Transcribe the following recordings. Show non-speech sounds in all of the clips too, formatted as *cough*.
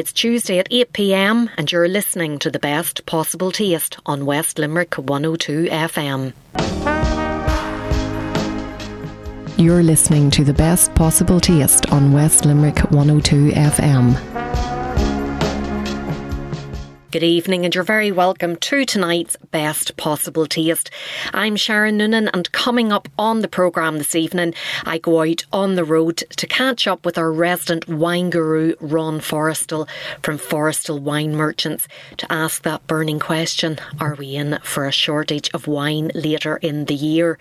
It's Tuesday at 8 pm, and you're listening to the best possible taste on West Limerick 102 FM. You're listening to the best possible taste on West Limerick 102 FM. Good evening, and you're very welcome to tonight's Best Possible Taste. I'm Sharon Noonan, and coming up on the programme this evening, I go out on the road to catch up with our resident wine guru, Ron Forrestal from Forrestal Wine Merchants, to ask that burning question Are we in for a shortage of wine later in the year?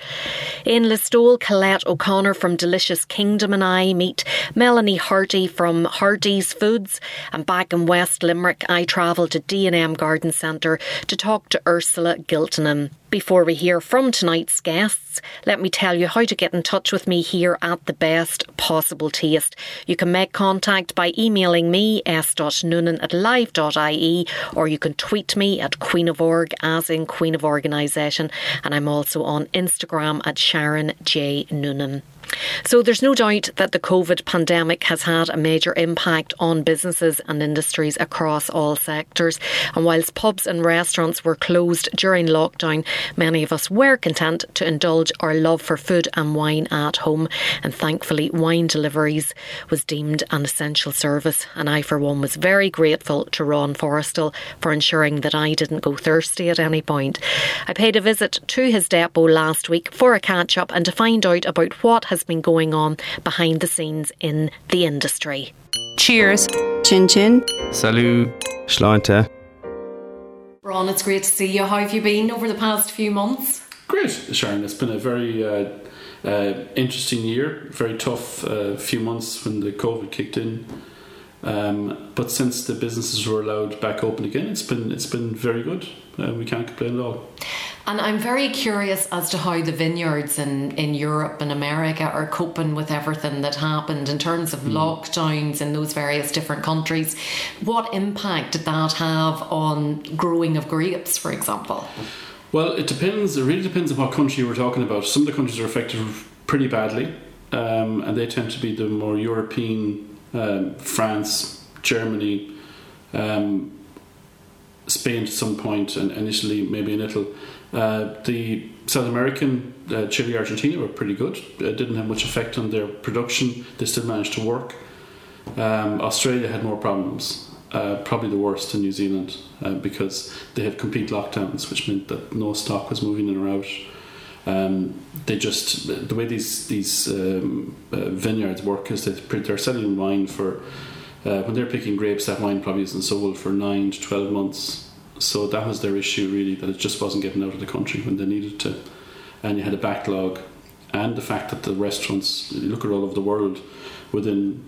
In Listowel, Colette O'Connor from Delicious Kingdom and I meet Melanie Hardy from Hardy's Foods, and back in West Limerick, I travel to D&M Garden Centre to talk to Ursula Giltenham. Before we hear from tonight's guests, let me tell you how to get in touch with me here at the best possible taste. You can make contact by emailing me s.noonan at live.ie or you can tweet me at Queen of Org as in Queen of Organisation and I'm also on Instagram at Sharon J Noonan. So there's no doubt that the COVID pandemic has had a major impact on businesses and industries across all sectors. And whilst pubs and restaurants were closed during lockdown, many of us were content to indulge our love for food and wine at home. And thankfully, wine deliveries was deemed an essential service. And I, for one, was very grateful to Ron Forrestal for ensuring that I didn't go thirsty at any point. I paid a visit to his depot last week for a catch up and to find out about what has been going on behind the scenes in the industry. Cheers. Chin chin. Salut. Schleunte. Ron, it's great to see you. How have you been over the past few months? Great, Sharon. It's been a very uh, uh, interesting year, very tough uh, few months when the COVID kicked in. Um, but since the businesses were allowed back open again, it's been it's been very good. Uh, we can't complain at all. And I'm very curious as to how the vineyards in, in Europe and America are coping with everything that happened in terms of mm. lockdowns in those various different countries. What impact did that have on growing of grapes, for example? Well, it depends. It really depends on what country we're talking about. Some of the countries are affected pretty badly, um, and they tend to be the more European, um, France, Germany, um, Spain at some point, and initially maybe in Italy. Uh, the South American, uh, Chile, Argentina were pretty good. It didn't have much effect on their production. They still managed to work. Um, Australia had more problems, uh, probably the worst in New Zealand, uh, because they had complete lockdowns, which meant that no stock was moving in or out. Um, they just the way these these um, uh, vineyards work is they they're selling wine for uh, when they're picking grapes. That wine probably isn't sold for nine to twelve months so that was their issue, really, that it just wasn't getting out of the country when they needed to. And you had a backlog, and the fact that the restaurants, look at all over the world, within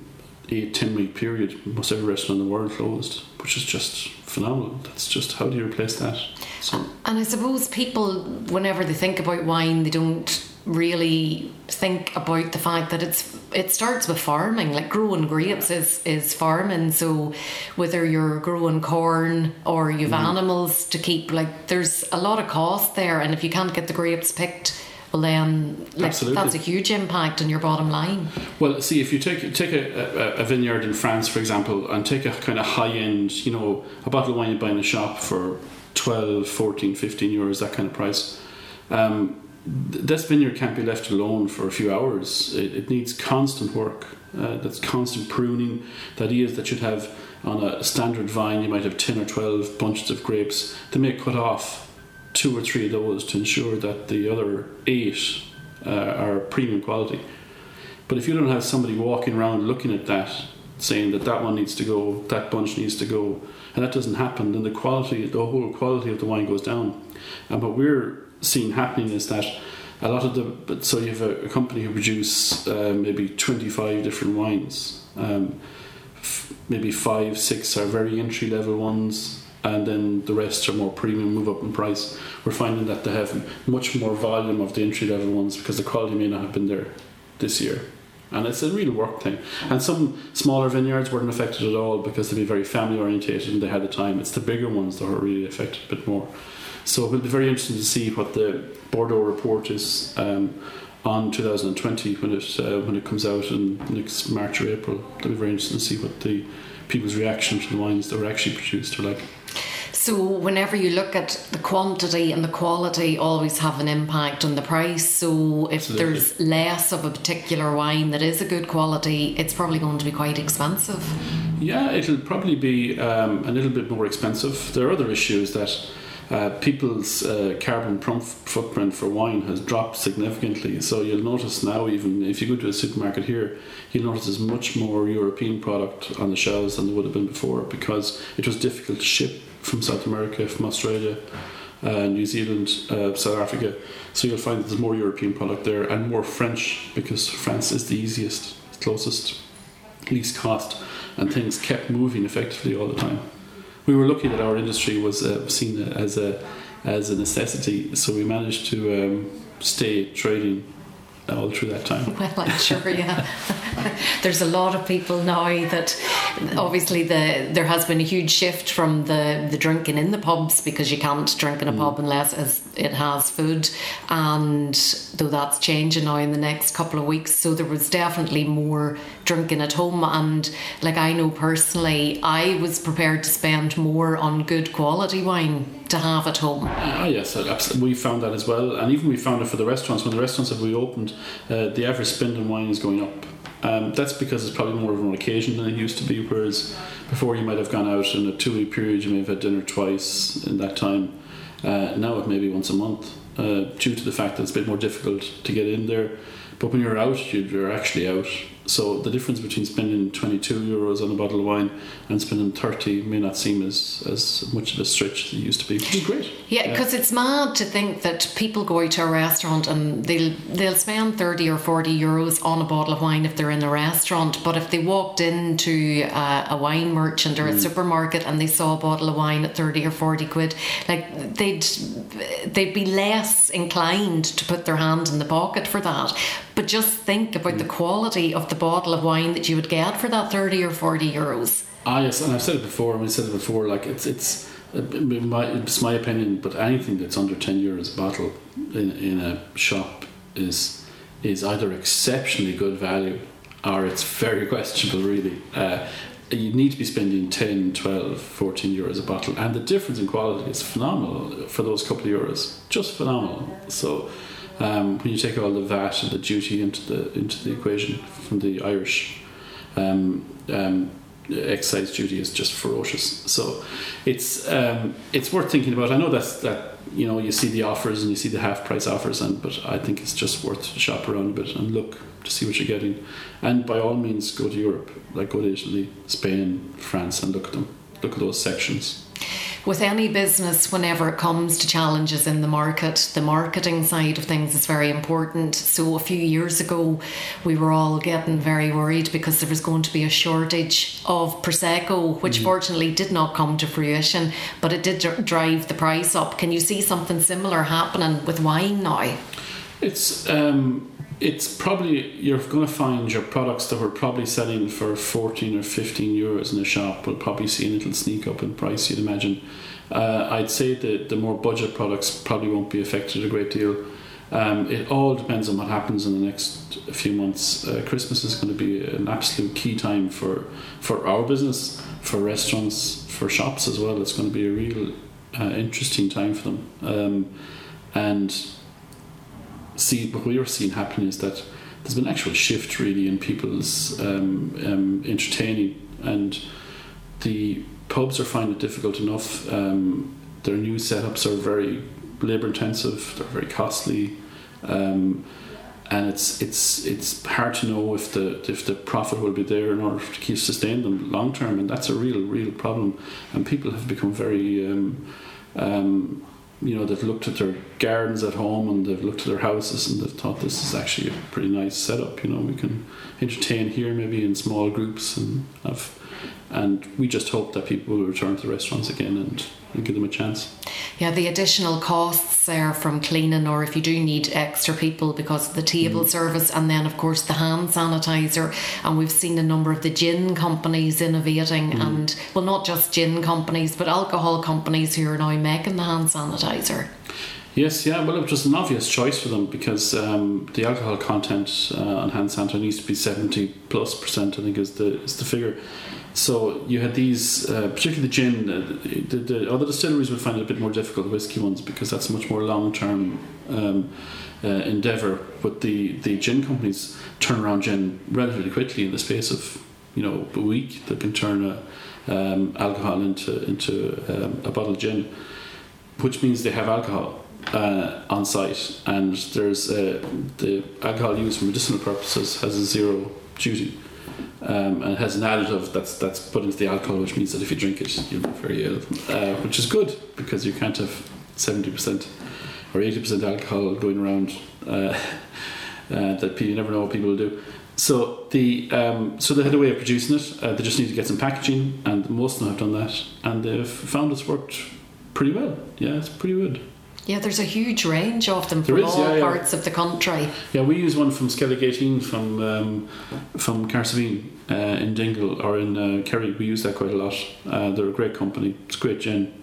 a 10 week period, most every restaurant in the world closed, which is just phenomenal. That's just how do you replace that? So. And I suppose people, whenever they think about wine, they don't really think about the fact that it's it starts with farming. Like growing grapes is is farming. So whether you're growing corn or you've mm. animals to keep like there's a lot of cost there. And if you can't get the grapes picked well then like, that's a huge impact on your bottom line. Well see if you take take a, a, a vineyard in france for example and take a kind of high end you know a bottle of wine you buy in a shop for 12 14 15 euros that kind of price um, this vineyard can't be left alone for a few hours. It, it needs constant work. Uh, that's constant pruning. Idea is that you'd have on a standard vine, you might have 10 or 12 bunches of grapes. They may cut off two or three of those to ensure that the other eight uh, are premium quality. But if you don't have somebody walking around looking at that, saying that that one needs to go, that bunch needs to go, and that doesn't happen, then the quality, the whole quality of the wine goes down. And what we're seeing happening is that a lot of the so you have a, a company who produce uh, maybe 25 different wines. Um, f- maybe five six are very entry level ones and then the rest are more premium move up in price. We're finding that they have much more volume of the entry level ones because the quality may not have been there this year and it's a real work thing. And some smaller vineyards weren't affected at all because they'd be very family orientated and they had the time. It's the bigger ones that were really affected a bit more. So it will be very interesting to see what the Bordeaux report is um, on 2020 when it uh, when it comes out in next March or April. It'll be very interesting to see what the people's reaction to the wines that were actually produced are like. So, whenever you look at the quantity and the quality, always have an impact on the price. So, if Absolutely. there's less of a particular wine that is a good quality, it's probably going to be quite expensive. Yeah, it'll probably be um, a little bit more expensive. There are other issues that uh, people's uh, carbon footprint for wine has dropped significantly. So you'll notice now, even if you go to a supermarket here, you'll notice there's much more European product on the shelves than there would have been before because it was difficult to ship from South America, from Australia. Uh, New Zealand, uh, South Africa, so you'll find there's more European product there and more French because France is the easiest, closest, least cost, and things kept moving effectively all the time. We were lucky that our industry was uh, seen as a as a necessity, so we managed to um, stay trading all through that time. Well, I'm sure, yeah. *laughs* There's a lot of people now that obviously the there has been a huge shift from the, the drinking in the pubs because you can't drink in a pub mm. unless as it has food, and though that's changing now in the next couple of weeks, so there was definitely more drinking at home. And like I know personally, I was prepared to spend more on good quality wine to have at home. Ah, yes, we found that as well, and even we found it for the restaurants. When the restaurants have reopened, uh, the average spend on wine is going up. Um, that's because it's probably more of an occasion than it used to be. Whereas before, you might have gone out in a two-week period, you may have had dinner twice in that time. Uh, now it may be once a month, uh, due to the fact that it's a bit more difficult to get in there. But when you're out, you're actually out. So the difference between spending 22 euros on a bottle of wine and spending 30 may not seem as, as much of a stretch as it used to be, which is great. Yeah, because it's mad to think that people go out to a restaurant and they'll they'll spend thirty or forty euros on a bottle of wine if they're in a restaurant. But if they walked into a, a wine merchant or a mm. supermarket and they saw a bottle of wine at thirty or forty quid, like they'd they'd be less inclined to put their hand in the pocket for that. But just think about the mm. quality of the bottle of wine that you would get for that thirty or forty euros. Ah, yes, and I've said it before, we said it before, like it's it's my, it's my opinion, but anything that's under 10 euros a bottle in, in a shop is is either exceptionally good value or it's very *laughs* questionable, really. Uh, you need to be spending 10, 12, 14 euros a bottle, and the difference in quality is phenomenal for those couple of euros. Just phenomenal. So, um, when you take all the VAT and the duty into the into the equation from the Irish um, um, excise duty is just ferocious. So it's um, it's worth thinking about. I know that's that you know you see the offers and you see the half price offers, and but I think it's just worth to shop around a bit and look to see what you're getting. And by all means, go to Europe, like go to Italy, Spain, France, and look at them. Look at those sections. With any business, whenever it comes to challenges in the market, the marketing side of things is very important. So, a few years ago, we were all getting very worried because there was going to be a shortage of Prosecco, which fortunately did not come to fruition, but it did dr- drive the price up. Can you see something similar happening with wine now? It's um, it's probably you're going to find your products that were probably selling for 14 or 15 euros in a shop will probably see a little sneak up in price you'd imagine. Uh, I'd say that the more budget products probably won't be affected a great deal. Um, it all depends on what happens in the next few months. Uh, Christmas is going to be an absolute key time for for our business for restaurants for shops as well. It's going to be a real uh, interesting time for them. Um, and see what we are seeing happening is that there's been an actual shift really in people's um, um, entertaining. And the pubs are finding it difficult enough. Um, their new setups are very labor intensive they're very costly. Um, and it's it's it's hard to know if the if the profit will be there in order to keep sustain them long term. And that's a real real problem. And people have become very um, um, you know they've looked at their gardens at home and they've looked at their houses and they've thought this is actually a pretty nice setup you know we can entertain here maybe in small groups and have and we just hope that people will return to the restaurants again and, and give them a chance Yeah, the additional costs there from cleaning, or if you do need extra people because of the table mm-hmm. service, and then of course the hand sanitizer. And we've seen a number of the gin companies innovating, mm-hmm. and well, not just gin companies, but alcohol companies who are now making the hand sanitizer. Yes, yeah. Well, it was an obvious choice for them because um, the alcohol content uh, on hand sanitizer needs to be seventy plus percent. I think is the is the figure. So you had these, uh, particularly the gin. Uh, the, the other distilleries would find it a bit more difficult, the whiskey ones, because that's a much more long term um, uh, endeavour. But the the gin companies turn around gin relatively quickly in the space of you know a week. They can turn a, um, alcohol into into um, a bottle of gin, which means they have alcohol uh, on site, and there's uh, the alcohol used for medicinal purposes has a zero duty, um, and has an additive that's that's put into the alcohol, which means that if you drink it, you'll be very ill, uh, which is good because you can't have seventy percent or eighty percent alcohol going around. Uh, *laughs* uh, that you never know what people will do. So the um, so they had a way of producing it. Uh, they just need to get some packaging, and most of them have done that, and they've found it's worked pretty well. Yeah, it's pretty good. Yeah, there's a huge range of them There from is, all yeah, yeah. parts of the country. Yeah, we use one from Skellig 18 from um, from Cahersiveen uh, in Dingle or in uh, Kerry. We use that quite a lot. Uh, they're a great company. It's great gin,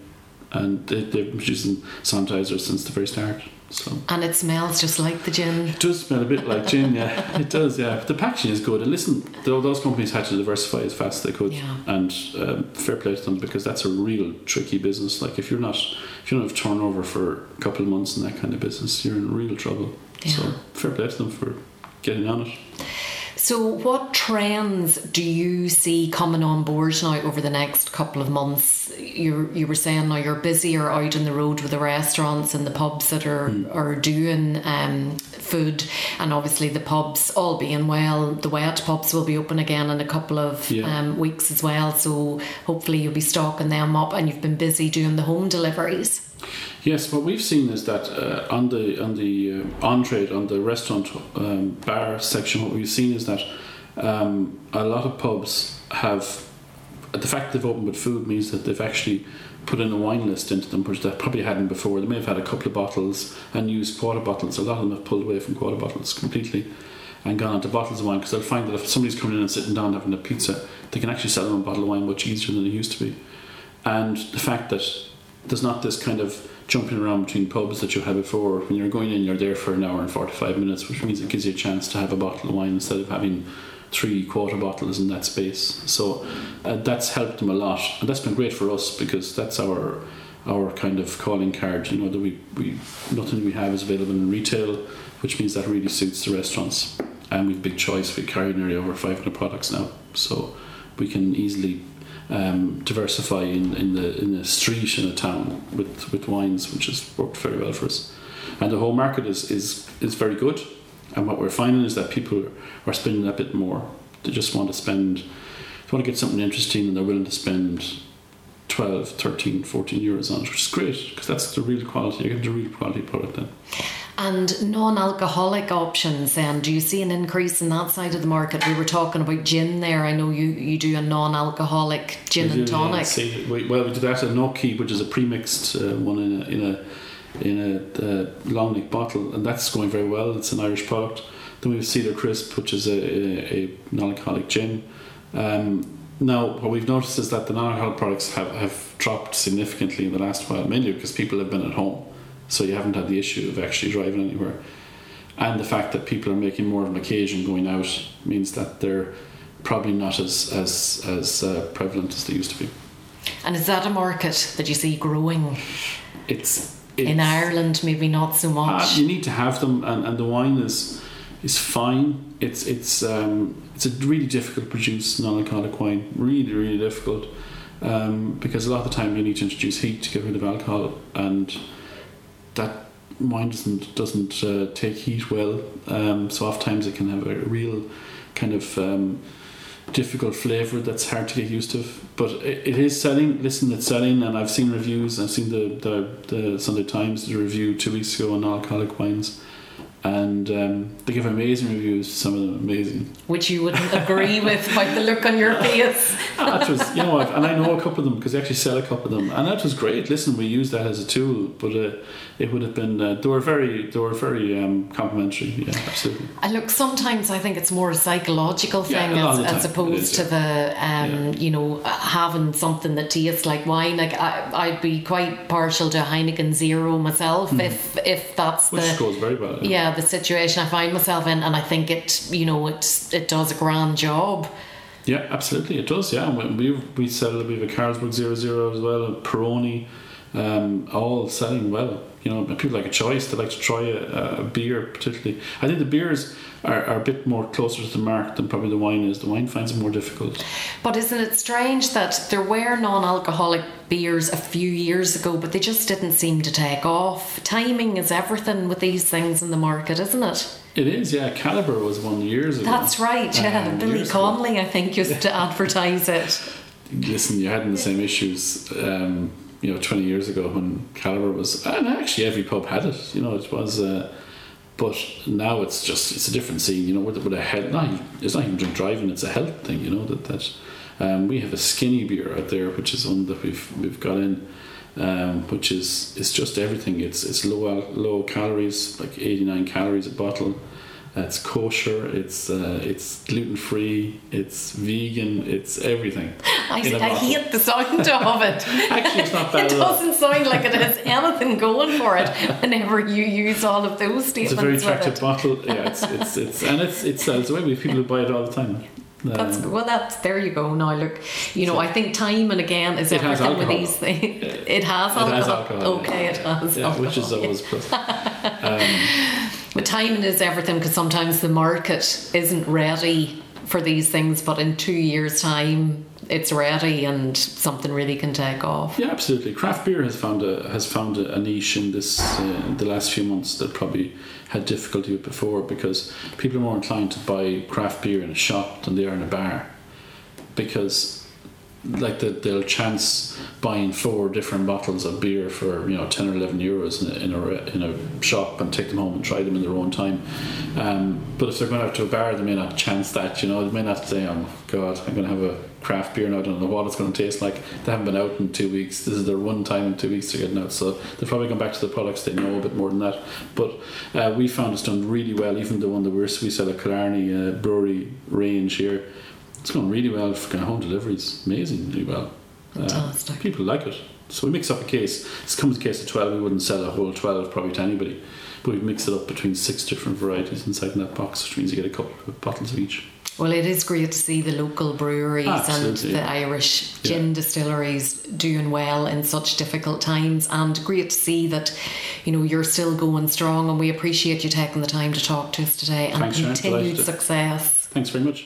and they, they've been producing sanitizers since the very start. So And it smells just like the gin. it does smell a bit like gin. Yeah, it does. Yeah, but the packaging is good. And listen, those companies had to diversify as fast as they could, Yeah. and um, fair play to them because that's a real tricky business. Like if you're not, if you don't have turnover for a couple of months in that kind of business, you're in real trouble. Yeah. So fair play to them for getting on it. So, what trends do you see coming on board now over the next couple of months? You you were saying now you're busier out on the road with the restaurants and the pubs that are are doing um, food, and obviously the pubs, all being well, the wet pubs will be open again in a couple of Yeah. um, weeks as well. So hopefully you'll be stocking them up, and you've been busy doing the home deliveries. Yes, what we've seen is that uh, on the on the uh, on trade on the restaurant um, bar section, what we've seen is that um, a lot of pubs have the fact they've opened with food means that they've actually put in a wine list into them, which they probably hadn't before. They may have had a couple of bottles and used quarter bottles. A lot of them have pulled away from quarter bottles completely and gone on to bottles of wine because they'll find that if somebody's coming in and sitting down having a pizza, they can actually sell them a bottle of wine much easier than it used to be. And the fact that there's not this kind of jumping around between pubs that you had before. When you're going in, you're there for an hour and 45 minutes, which means it gives you a chance to have a bottle of wine instead of having three quarter bottles in that space. So uh, that's helped them a lot, and that's been great for us because that's our our kind of calling card. You know that we, we nothing we have is available in retail, which means that really suits the restaurants. And we've big choice. We carry nearly over 500 products now, so we can easily um, diversify in, in the in the street in a town with, with wines, which has worked very well for us. And the whole market is, is, is very good. And what we're finding is that people are spending a bit more. They just want to spend, they want to get something interesting and they're willing to spend 12, 13, 14 euros on it, which is great because that's the real quality. You get the real quality product then. And non-alcoholic options, then, do you see an increase in that side of the market? We were talking about gin there. I know you, you do a non-alcoholic gin We and tonic. see, we, well, we do that at Noki, which is a pre-mixed uh, one in a in a in a uh, long neck bottle, and that's going very well. It's an Irish product. Then we have Cedar Crisp, which is a, a, a non-alcoholic gin. Um, now, what we've noticed is that the non-alcoholic products have, have dropped significantly in the last while, mainly because people have been at home, so you haven't had the issue of actually driving anywhere. And the fact that people are making more of an occasion going out means that they're probably not as as as uh, prevalent as they used to be. And is that a market that you see growing It's, in Ireland? Maybe not so Uh, much. you need to have them, and, and the wine is is fine. It's it's um, it's a really difficult to produce non-alcoholic wine. Really, really difficult um, because a lot of the time you need to introduce heat to get rid of alcohol, and that wine doesn't doesn't uh, take heat well. Um, so oftentimes it can have a real kind of um, difficult flavour that's hard to get used to. But it, it is selling. Listen, it's selling, and I've seen reviews. I've seen the the, the Sunday Times a review two weeks ago on alcoholic wines, and um, they give amazing reviews. Some of them amazing. Which you wouldn't agree *laughs* with by the look on your face. That was, you know, and I know a couple of them because they actually sell a couple of them, and that was great. Listen, we used that as a tool, but uh, it would have been. Uh, they were very, they were very um, complimentary. Yeah, absolutely. And look, sometimes I think it's more a psychological thing Yeah, as, as opposed is, to the, um, you know, having something that tastes like wine. Like I, I'd be quite partial to Heineken Zero myself if if that's. Which the goes very well. yeah the situation I find myself in, and I think it, you know, it it does a grand job. Yeah, absolutely, it does. Yeah, we we sell we have a Carlsberg Zero Zero as well, a Peroni, um, all selling well. You know, people like a choice. They like to try a, a beer, particularly. I think the beers are, are a bit more closer to the mark than probably the wine is. The wine finds it more difficult. But isn't it strange that there were non alcoholic beers a few years ago, but they just didn't seem to take off? Timing is everything with these things in the market, isn't it? It is, yeah. Kaliber was one years ago. That's right, yeah. Um, Billy ago. Connolly, I think, used to advertise it. *laughs* Listen, you had the same issues. Um, you know, twenty years ago when Kaliber was, and actually every pub had it. You know, it was. Uh, but now it's just it's a different scene. You know, with, with a health, not, it's not even drink driving; it's a health thing. You know that that um, we have a skinny beer out there, which is one that we've we've got in, um, which is it's just everything. It's it's low low calories, like eighty nine calories a bottle. It's kosher. It's uh, it's gluten free. It's vegan. It's everything. *laughs* I, I hate the sound of it. *laughs* Actually, it's not bad *laughs* It doesn't sound like it has anything going for it whenever you use all of those statements, It's a very attractive it. bottle. Yeah, it's, it's, it's and it's it sells away. We people who buy it all the time. That's Um, well. That's there you go. Now look, you know, So- I think time and again is It everything with these things. It has It alcohol. has alcohol. Okay, it has. yeah, alcohol. which is always plus. But timing is everything because sometimes the market isn't ready for these things, but in two years' time, it's ready and something really can take off. Yeah, absolutely. Craft beer has found a has found a, niche in this uh, the last few months that probably had difficulty with before because people are more inclined to buy craft beer in a shop than they are in a bar because like the, they'll chance buying four different bottles of beer for you know 10 or 11 euros in a, in a, in a shop and take them home and try them in their own time. Um, but if they're going out to a bar they may not chance that you know. They may not say oh god I'm going to have a craft beer now I don't know what it's going to taste like. They haven't been out in two weeks. This is their one time in two weeks they're getting out. So they've probably gone back to the products they know a bit more than that. But uh, we found it's done really well even the one that we're, we sell at Killarney uh, brewery range here it's going really well for kind of home deliveries. Amazingly well. Uh, people like it. So we mix up a case. This comes a case of 12. We wouldn't sell a whole 12 probably to anybody. But we mix it up between six different varieties inside that box, which means you get a couple of bottles of each. Well, it is great to see the local breweries and Absolutely, the yeah. Irish gin distilleries doing well in such difficult times, and great to see that you know you're still going strong. And we appreciate you taking the time to talk to us today, and Thanks, continued success. Thanks very much.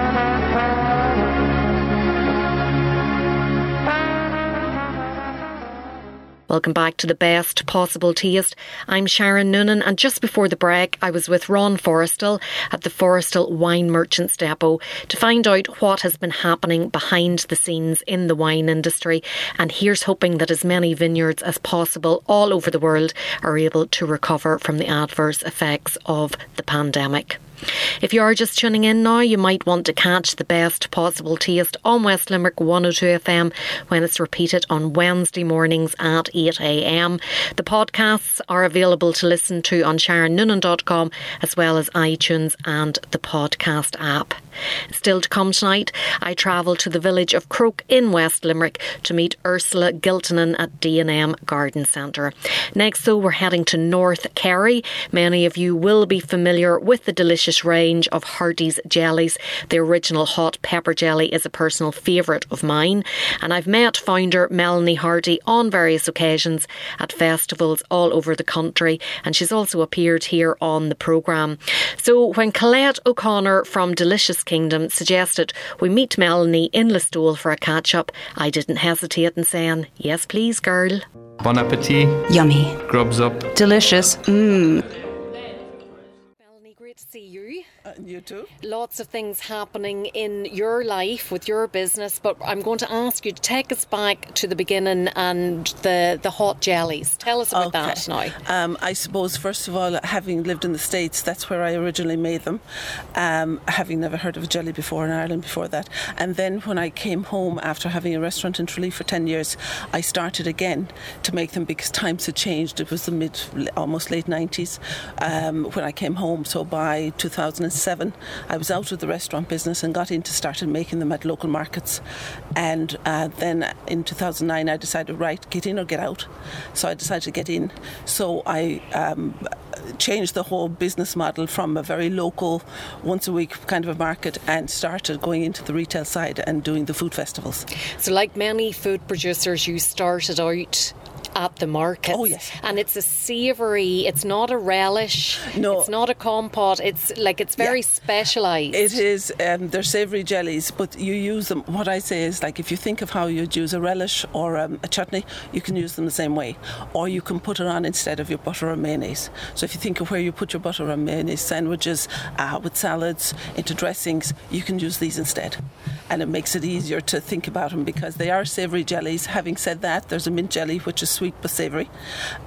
Welcome back to the best possible taste. I'm Sharon Noonan, and just before the break, I was with Ron Forrestal at the Forrestal Wine Merchants Depot to find out what has been happening behind the scenes in the wine industry. And here's hoping that as many vineyards as possible all over the world are able to recover from the adverse effects of the pandemic. If you are just tuning in now, you might want to catch the best possible taste on West Limerick 102 FM when it's repeated on Wednesday mornings at 8am. The podcasts are available to listen to on SharonNoonan.com as well as iTunes and the podcast app. Still to come tonight, I travel to the village of Croagh in West Limerick to meet Ursula Giltonen at D&M Garden Centre. Next, though, we're heading to North Kerry. Many of you will be familiar with the delicious range of Hardy's jellies. The original hot pepper jelly is a personal favourite of mine, and I've met founder Melanie Hardy on various occasions at festivals all over the country, and she's also appeared here on the programme. So when Colette O'Connor from Delicious Kingdom suggested we meet Melanie in Listowel for a catch up, I didn't hesitate in saying, Yes, please, girl. Bon appetit. Yummy. Grubs up. Delicious. Mmm. You. Too. Lots of things happening in your life with your business, but I'm going to ask you to take us back to the beginning and the, the hot jellies. Tell us about Okay. that now. Um, I suppose, first of all, having lived in the States, that's where I originally made them, um, having never heard of a jelly before in Ireland before that. And then when I came home after having a restaurant in Tralee for 10 years, I started again to make them because times had changed. It was the mid, almost late 90s um, when I came home. So by 2007, I was out of the restaurant business and got into started making them at local markets. And uh, then in 2009, I decided, right, get in or get out. So I decided to get in. So I um, changed the whole business model from a very local, once a week kind of a market and started going into the retail side and doing the food festivals. So, like many food producers, you started out at the market. Oh, yes. And it's a savoury, it's not a relish, No. it's not a compote, it's like it's very Yeah. specialised. It is, um, they're savoury jellies, but you use them. What I say is, like, if you think of how you'd use a relish or um, a chutney, you can use them the same way. Or you can put it on instead of your butter or mayonnaise. So if you think of where you put your butter or mayonnaise sandwiches uh, with salads into dressings, you can use these instead. And it makes it easier to think about them because they are savoury jellies. Having said that, there's a mint jelly, which is sweet but savoury.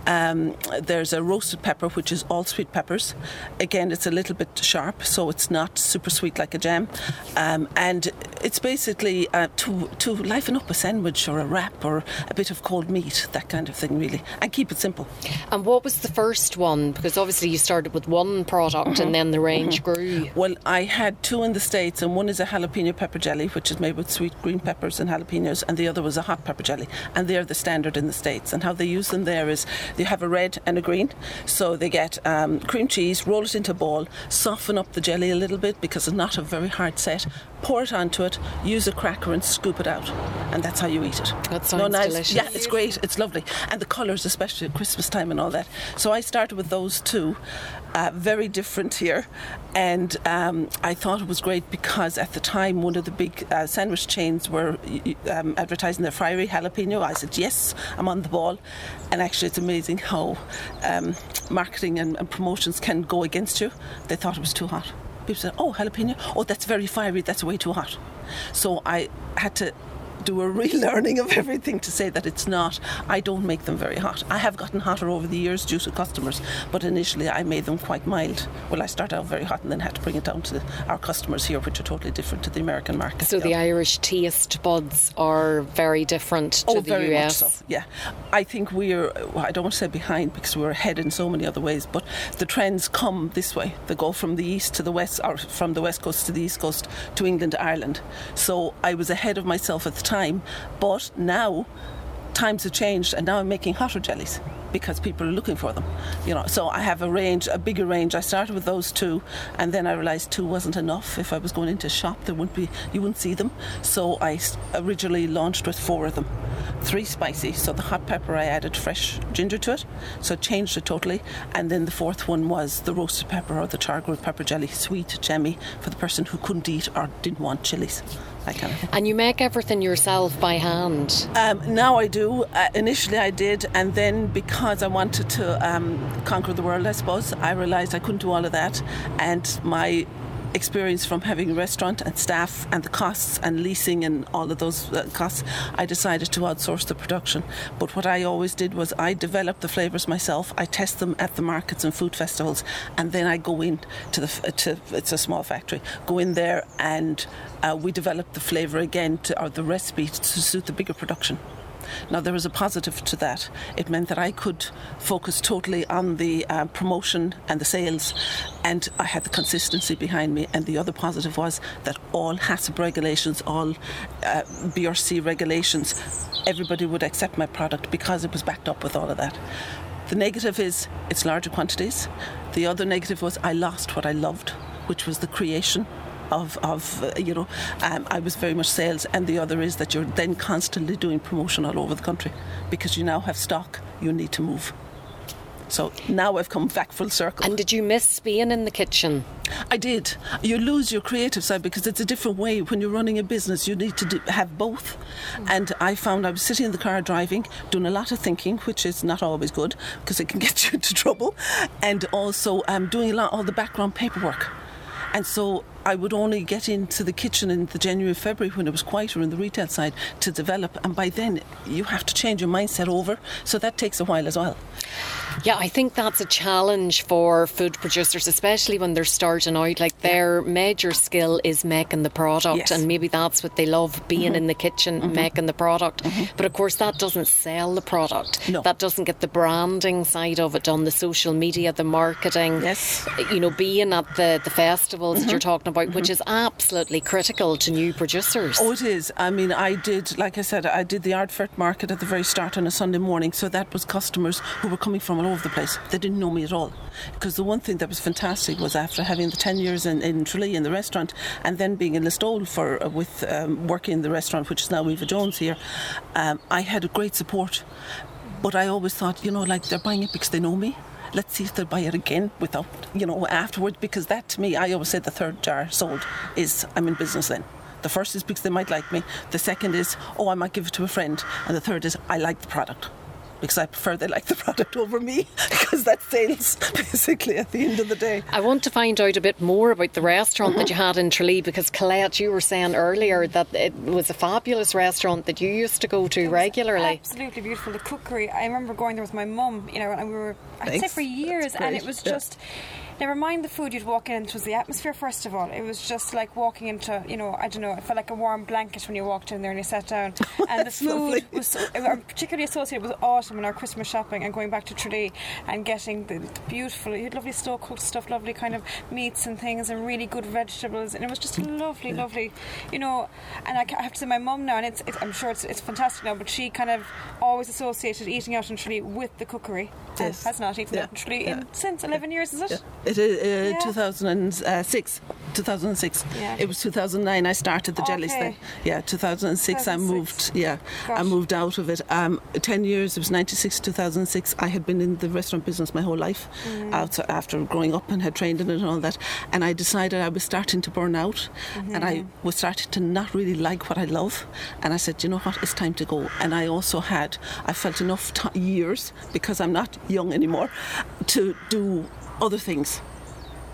Um, there's a roasted pepper, which is all sweet peppers. Again, it's a little bit sharp, so it's not super sweet like a jam. Um, and it's basically uh, to, to liven up a sandwich or a wrap or a bit of cold meat, that kind of thing, really. And keep it simple. and what was the first one? Because obviously you started with one product Mm-hmm. and then the range grew. Well, I had two in the States, and one is a jalapeno pepper jelly, which is made with sweet green peppers and jalapenos, and the other was a hot pepper jelly. And they're the standard in the States. And how they use them there is they have a red and a green. So they get um, cream cheese, roll it into a ball, soften up the jelly a little bit because it's not a very hard set, pour it onto it, use a cracker, and scoop it out. And that's how you eat it. That sounds knives. delicious. Yeah, it's great. It's lovely. And the colours, especially at Christmas time and all that. So I started with those two, uh, very different here. And um, I thought it was great because at the time, one of the big uh, sandwich chains were um, advertising their fiery jalapeno. I said, yes, I'm on the ball. And actually, it's amazing how um, marketing and, and promotions can go against you. They thought it was too hot. People said, oh, jalapeno. Oh, that's very fiery. That's way too hot. So I had to do a *laughs* relearning of everything to say that it's not. I don't make them very hot. I have gotten hotter over the years due to customers, but initially I made them quite mild. Well, I started out very hot and then had to bring it down to our customers here, which are totally different to the American market. So the. Irish taste buds are very different to Oh, the very US. much so. Yeah, I think we're. Well, I don't want to say behind because we're ahead in so many other ways. But the trends come this way. They go from the east to the west, or from the west coast to the east coast to England to Ireland. So I was ahead of myself at the time. But now times have changed, and now I'm making hotter jellies because people are looking for them. You know, so I have a range, a bigger range. I started with those two, and then I realised two wasn't enough. If I was going into a shop, there wouldn't be, you wouldn't see them. So I originally launched with four of them, three spicy. So the hot pepper, I added fresh ginger to it, so it changed it totally. And then the fourth one was the roasted pepper or the char grilled pepper jelly, sweet, jammy for the person who couldn't eat or didn't want chilies. That kind of thing. And you make everything yourself by hand. Um, now I do. Uh, initially I did, and then because I wanted to um, conquer the world, I suppose, I realised I couldn't do all of that, and my experience from having a restaurant and staff and the costs and leasing and all of those uh, costs, I decided to outsource the production. But what I always did was I developed the flavours myself. I test them at the markets and food festivals, and then I go in to the to it's a small factory. Go in there and uh, we develop the flavour again to, or the recipe to suit the bigger production. Now, there was a positive to that. It meant that I could focus totally on the uh, promotion and the sales, and I had the consistency behind me. And the other positive was that all HACCP regulations, all uh, BRC regulations, everybody would accept my product because it was backed up with all of that. The negative is it's larger quantities. The other negative was I lost what I loved, which was the creation of, of uh, you know, um, I was very much sales, and the other is that you're then constantly doing promotion all over the country because you now have stock you need to move. So now I've come back full circle. And did you miss being in the kitchen? I did. You lose your creative side because it's a different way. When you're running a business, you need to do, have both. And I found I was sitting in the car driving, doing a lot of thinking, which is not always good because it can *laughs* get you into trouble, and also um, doing a lot all the background paperwork. And so I would only get into the kitchen in the January, February when it was quieter in the retail side to develop. And by then, you have to change your mindset over. So that takes a while as well. Yeah, I think that's a challenge for food producers, especially when they're starting out. Like their major skill is making the product, Yes. and maybe that's what they love being Mm-hmm. in the kitchen, mm-hmm. making the product. Mm-hmm. But of course, that doesn't sell the product. No. That doesn't get the branding side of it done, the social media, the marketing. Yes. You know, being at the, the festivals that mm-hmm. you're talking about, which is absolutely critical to new producers. Oh, it is. I mean, I did, like I said, I did the Ardfert market at the very start on a Sunday morning. So that was customers who were coming from all over the place. They didn't know me at all. Because the one thing that was fantastic was after having the 10 years in, in Tralee in the restaurant and then being in Listowel for, uh, with um, working in the restaurant, which is now Eva Jones here, um, I had a great support. But I always thought, you know, like they're buying it because they know me. Let's see if they'll buy it again without, you know, afterwards. Because that to me, I always said the third jar sold is I'm in business then. The first is because they might like me. The second is, oh, I might give it to a friend. And the third is, I like the product. Because I prefer they like the product over me. *laughs* Because that's sales, *laughs* basically, at the end of the day. I want to find out a bit more about the restaurant that you had in Tralee because Colette, you were saying earlier that it was a fabulous restaurant that you used to go to regularly. Absolutely beautiful. The cookery. I remember going there with my mum. You know, and we were I'd say for years, and it was Yeah. Never mind the food you'd walk in, it was the atmosphere first of all. It was just like walking into, you know, I don't know, it felt like a warm blanket when you walked in there and you sat down. *laughs* And the food was so, particularly associated with autumn and our Christmas shopping and going back to Tralee and getting the, the beautiful, you had lovely slow cooked stuff, lovely kind of meats and things and really good vegetables. And it was just lovely, lovely, you know. And I, I have to say, my mum now, and it's, it's, I'm sure it's, it's fantastic now, but she kind of always associated eating out in Tralee with the cookery. Yes. has not eaten Yeah. out in Tralee Yeah. in, since 11 years, is it? It is uh, Yeah. 2006. 2006. Yeah. It was 2009 I started the jellies Okay. thing. Yeah, 2006 I moved. Yeah, I moved out of it. Um, 10 years. It was 96 2006. I had been in the restaurant business my whole life, Mm. out after growing up and had trained in it and all that. And I decided I was starting to burn out, and Mm-hmm. I was starting to not really like what I love. And I said, you know what, it's time to go. And I also had, I felt enough t- years because I'm not young anymore, to do other things.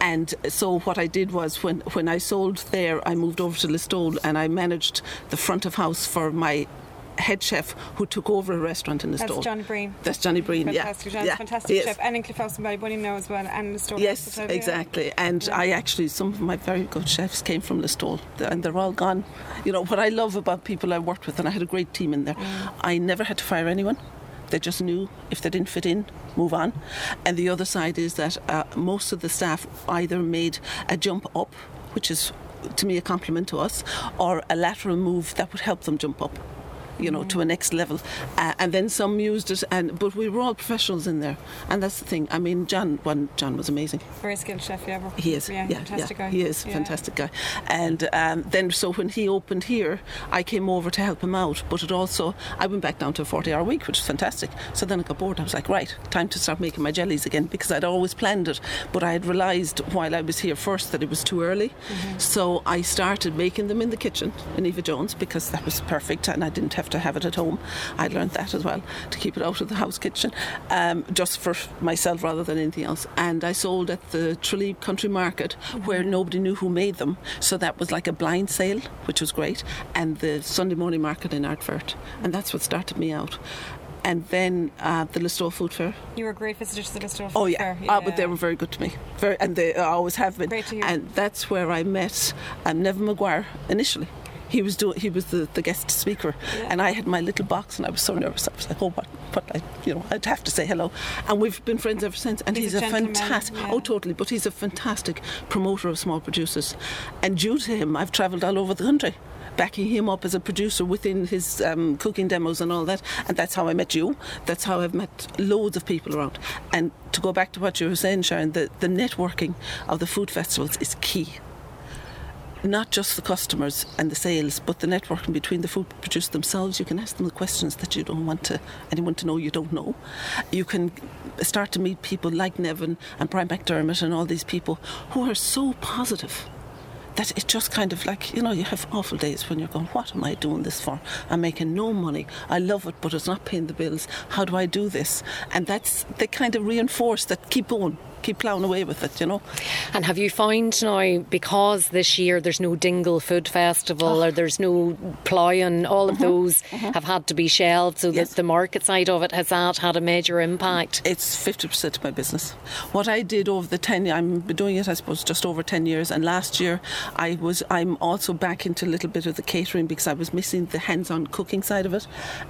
And so what I did was when, when I sold there, I moved over to Listowel and I managed the front of house for my head chef who took over a restaurant in Listowel. That's Johnny Breen. That's Johnny Breen, Fantastic, yeah. Yeah. fantastic yes. chef. And in Cliffhouse and Ballybunion now as well, and the store. Yes, exactly. And I actually, some of my very good chefs came from Listowel, and they're all gone. You know, what I love about people I worked with, and I had a great team in there, Mm. I never had to fire anyone. They just knew if they didn't fit in, move on. And the other side is that uh, most of the staff either made a jump up, which is to me a compliment to us, or a lateral move that would help them jump up. You know, to a next level, uh, and then some used it, and but we were all professionals in there, and that's the thing. I mean, John, one John was amazing. Very skilled chef, yeah. He is, Yeah, yeah, fantastic yeah, guy. he is a Yeah. fantastic guy. And um, then, so when he opened here, I came over to help him out. But it also, I went back down to a forty-hour week, which is fantastic. So then I got bored. I was like, right, time to start making my jellies again because I'd always planned it, but I had realised while I was here first that it was too early. Mm-hmm. So I started making them in the kitchen in Eva Jones because that was perfect, and I didn't have to have it at home. I learned that as well to keep it out of the house kitchen, um, just for myself rather than anything else. And I sold at the Tralee Country Market where nobody knew who made them, so that was like a blind sale, which was great, and the Sunday morning market in Ardfert, and that's what started me out. And then uh, the Listowel Food Fair. You were a great visitor to the Listowel Oh Food yeah, Fair. Ah, but they were very good to me, very, and they always have been. Great to hear. And that's where I met um, Neven Maguire initially. He was doing. He was the, the guest speaker, and I had my little box, and I was so nervous. I was like, "Oh, what? What? I, you know, I'd have to say hello." And we've been friends ever since. And He's he's, a a, fantastic. yeah. Oh, totally. But he's a fantastic promoter of small producers, and due to him, I've travelled all over the country. Backing him up as a producer within his um, cooking demos and all that, and that's how I met you. That's how I've met loads of people around. And to go back to what you were saying, Sharon, the, the networking of the food festivals is key not just the customers and the sales, but the networking between the food producers themselves. You can ask them the questions that you don't want to anyone to know you don't know. You can start to meet people like Neven and Brian McDermott and all these people who are so positive that it just kind of like you know you have awful days when you're going what am I doing this for? I'm making no money. I love it but it's not paying the bills. How do I do this? And that's they kind of reinforce that keep going keep ploughing away with it, you know. And have you found now, because this year there's no Dingle Food Festival oh. or there's no ploughing, all of mm-hmm. those mm-hmm. have had to be shelved, so yes. that the market side of it has that had a major impact? It's 50% of my business. What I did over the 10 I'm doing it, I suppose, just over 10 years, and last year I was, I'm also back into a little bit of the catering because I was missing the hands on cooking side of it.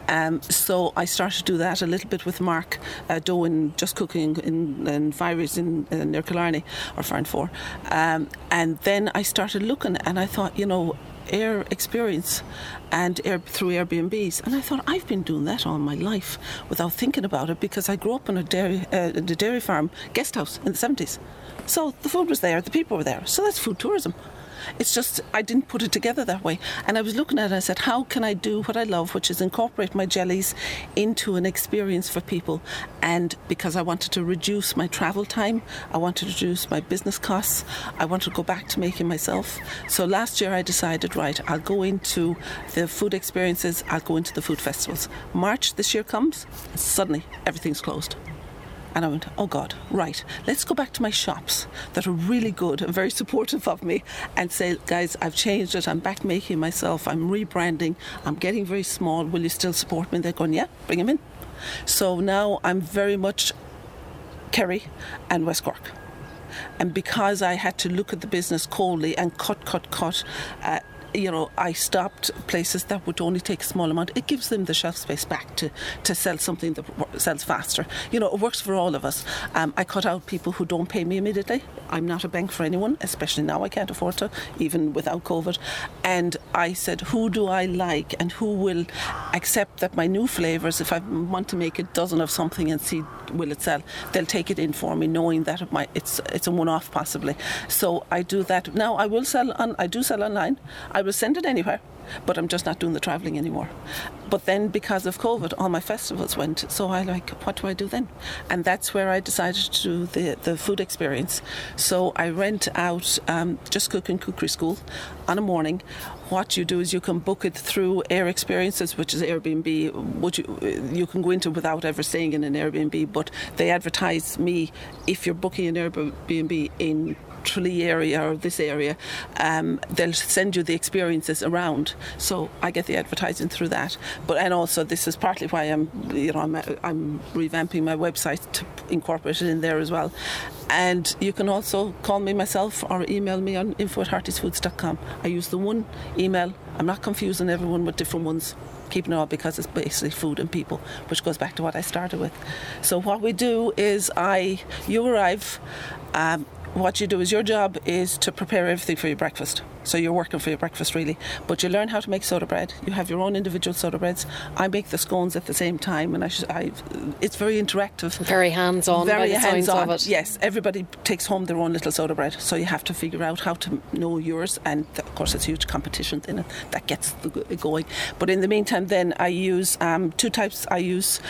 Um, so I started to do that a little bit with Mark uh, Doe in Just Cooking in, in Firies in, near Killarney or Farranfore. Um, and then I started looking and I thought, you know, air experience and air, through Airbnbs. And I thought, I've been doing that all my life without thinking about it because I grew up in a dairy, uh, dairy farm guest house in the 70s. So the food was there, the people were there. So that's food tourism. It's just I didn't put it together that way. And I was looking at it and I said, how can I do what I love, which is incorporate my jellies into an experience for people? And because I wanted to reduce my travel time, I wanted to reduce my business costs, I wanted to go back to making myself. So last year I decided, right, I'll go into the food experiences, I'll go into the food festivals. March this year comes, suddenly everything's closed. And I went, oh God, right, let's go back to my shops that are really good and very *laughs* supportive of me and say, guys, I've changed it. I'm back making myself. I'm rebranding. I'm getting very small. Will you still support me? And they're going, yeah, bring them in. So now I'm very much Kerry and West Cork. And because I had to look at the business coldly and cut, cut, cut, uh, you know, I stopped places that would only take a small amount. It gives them the shelf space back to, to sell something that sells faster. You know, it works for all of us. Um, I cut out people who don't pay me immediately. I'm not a bank for anyone, especially now I can't afford to, even without COVID. And I said, who do I like and who will accept that my new flavours, if I want to make a dozen of something and see will it sell, they'll take it in for me, knowing that it might, it's it's a one-off possibly. So I do that. Now I will sell on. I do sell online. I will send it anywhere but I'm just not doing the travelling anymore. But then because of COVID, all my festivals went. So I like, what do I do then? And that's where I decided to do the, the food experience. So I rent out um, Just Cooking Cookery School on a morning. What you do is you can book it through Air Experiences, which is Airbnb, which you, you can go into without ever staying in an Airbnb, but they advertise me if you're booking an Airbnb in Tralee area or this area, um, they'll send you the experiences around. So I get the advertising through that. But and also this is partly why I'm you know I'm, I'm revamping my website to incorporate it in there as well. And you can also call me myself or email me on info at heartiesfoods.com. I use the one email. I'm not confusing everyone with different ones keeping it all because it's basically food and people, which goes back to what I started with. So what we do is I you arrive. Um, what you do is your job is to prepare everything for your breakfast. So you're working for your breakfast really, but you learn how to make soda bread. You have your own individual soda breads. I make the scones at the same time, and I, I it's very interactive, very hands-on. Very hands-on. Yes, everybody takes home their own little soda bread, so you have to figure out how to know yours, and of course it's huge competition in it that gets it going. But in the meantime, then I use um, two types. I use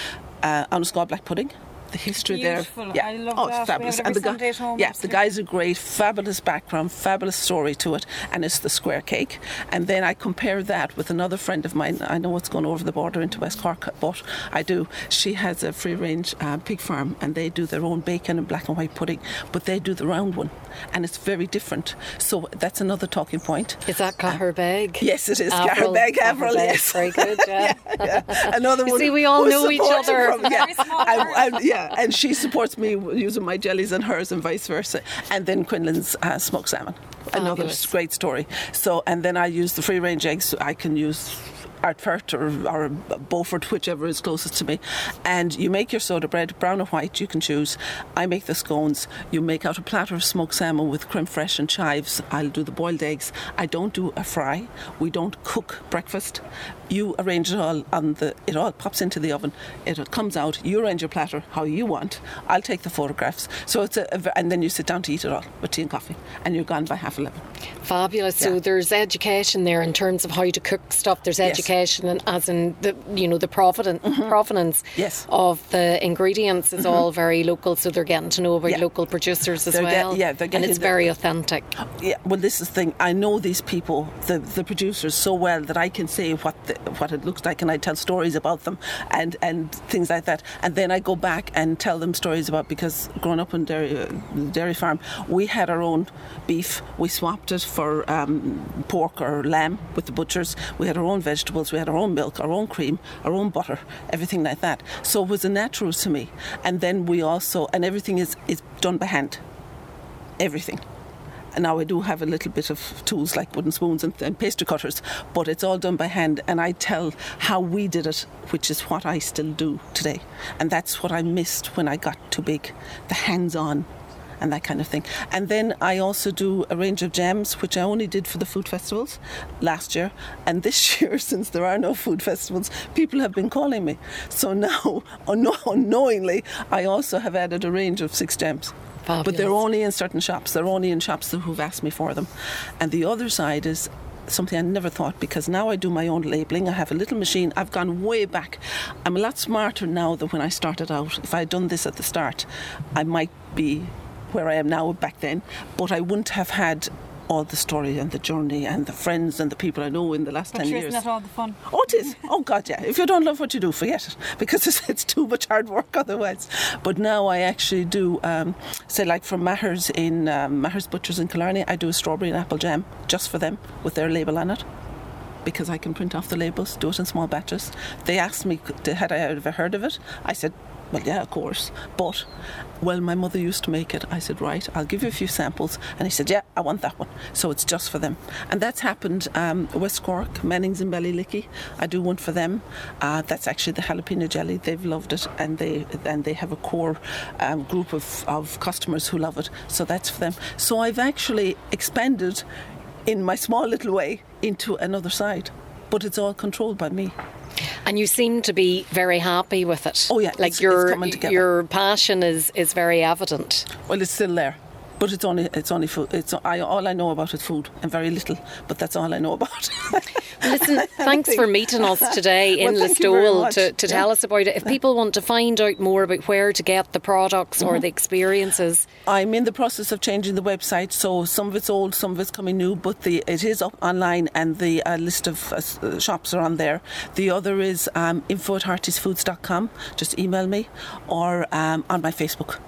uh, Annascaul black pudding the history Beautiful. there. Yeah. I love oh, that. fabulous. and the guy, yeah, the guys are great. Fabulous background, fabulous story to it, and it's the square cake. And then I compare that with another friend of mine. I know it's gone over the border into West Cork, but I do. She has a free range uh, pig farm, and they do their own bacon and black and white pudding, but they do the round one, and it's very different. So that's another talking point. Is that Caherbeg? Uh, yes, it is Caherbeg Avril. Yes, very good. Yeah. yeah, *laughs* yeah. Another one. See, we all know each other. From, yeah. I, I, yeah, and she supports me using my jellies and hers, and vice versa. And then Quinlan's uh, smoked salmon, another great story. So, and then I use the free range eggs. I can use Ardfert or, or Beaufort, whichever is closest to me. And you make your soda bread, brown or white, you can choose. I make the scones. You make out a platter of smoked salmon with creme fraiche and chives. I'll do the boiled eggs. I don't do a fry. We don't cook breakfast. You arrange it all on the, it all pops into the oven. It comes out. You arrange your platter how you want. I'll take the photographs. So it's a, a and then you sit down to eat it all with tea and coffee. And you're gone by half 11. Fabulous. So there's education there in terms of how to cook stuff. There's Yes. education, and as in the you know the provenance, provenance Mm-hmm. Yes. Mm-hmm. of the ingredients is all very local. So they're getting to know about Yeah. local producers as They're get- well. yeah, they're and it's the- very authentic. Yeah, well, this is the thing. I know these people, the the producers, so well that I can say what the, what it looks like, and I tell stories about them, and and things like that. And then I go back and tell them stories about because growing up on dairy uh, dairy farm, we had our own beef. We swapped it for um, pork or lamb with the butchers. We had our own vegetables. We had our own milk, our own cream, our own butter, everything like that. So it was a natural to me. And then we also and everything is is done by hand. Everything. Now I do have a little bit of tools like wooden spoons and, and pastry cutters, but it's all done by hand. And I tell how we did it, which is what I still do today. And that's what I missed when I got too big the hands on and that kind of thing. And then I also do a range of jams, which I only did for the food festivals last year. And this *laughs* year, since there are no food festivals, people have been calling me. So now, *laughs* unknowingly, I also have added a range of six jams. But they're only in certain shops. They're only in shops who've asked me for them. And the other side is something I never thought because now I do my own labelling. I have a little machine. I've gone way back. I'm a lot smarter now than when I started out. If I had done this at the start, I might be where I am now back then, but I wouldn't have had all the story and the journey and the friends and the people I know in the last But 10 sure, years. isn't that all the fun? Oh, it is. Oh, God, yeah. If you don't love what you do, forget it *laughs* because it's, it's too much hard work otherwise. But now I actually do, um, say, like for Matters in um, Matters Butchers in Killarney, I do a strawberry and apple jam just for them with their label on it. Because I can print off the labels, do it in small batches. They asked me, had I ever heard of it? I said, well, yeah, of course. But, well, my mother used to make it. I said, right, I'll give you a few samples. And he said, yeah, I want that one. So it's just for them. And that's happened um, West Cork, Mannings and Ballylickey. I do one for them. Uh, that's actually the jalapeno jelly. They've loved it, and they and they have a core um, group of, of customers who love it. So that's for them. So I've actually expanded in my small little way into another side. But it's all controlled by me. And you seem to be very happy with it. Oh, yeah, like it's- it's your coming together. your passion is is very evident. Well, it's still there, but it's only it's only food. It's I, all I know about is food and very little, but that's all I know about. *laughs* Listen, *laughs* thanks for meeting us *laughs* today in Well, thank you very Listowel to, to Yeah. tell us about it. If people want to find out more about where to get the products Mm-hmm. or the experiences, I'm in the process of changing the website, so some of it's old, some of it's coming new, but the it is up online and the uh, list of uh, uh, shops are on there. The other is um, info at heartiesfoods.com. Just email me or um, on my Facebook.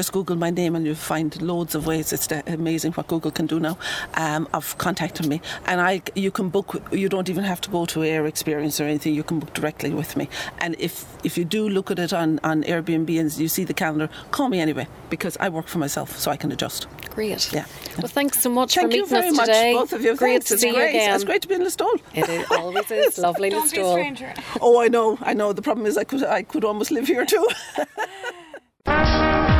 Just Google my name and you'll find loads of ways. It's amazing what Google can do now um, of contacting me. And I, you can book. You don't even have to go to Air Experience or anything. You can book directly with me. And if if you do look at it on on Airbnb and you see the calendar, call me anyway because I work for myself, so I can adjust. great. Yeah. Well, thanks so much Thank for you very us much, today. both of you. Great Thanks. to it's see great. you again. It's great to be in Listowel. It is, always is *laughs* lovely Don't be a Listowel. stranger. Oh, I know, I know. The problem is, I could, I could almost live here too. *laughs*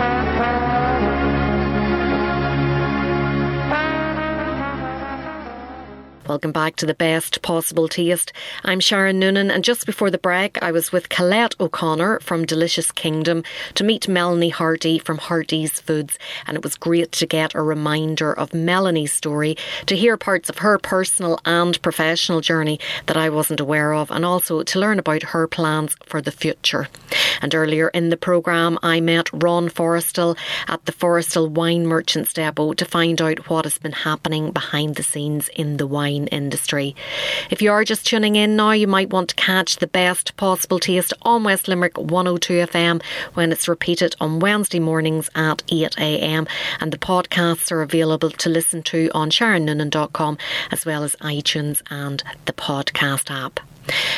Welcome back to the best possible taste. I'm Sharon Noonan, and just before the break, I was with Colette O'Connor from Delicious Kingdom to meet Melanie Hardy from Hardy's Foods, and it was great to get a reminder of Melanie's story, to hear parts of her personal and professional journey that I wasn't aware of, and also to learn about her plans for the future. And earlier in the programme, I met Ron Forrestal at the Forrestal Wine Merchants Depot to find out what has been happening behind the scenes in the wine industry. If you are just tuning in now, you might want to catch the best possible taste on West Limerick 102 FM when it's repeated on Wednesday mornings at 8am. And the podcasts are available to listen to on SharonNoonan.com as well as iTunes and the podcast app.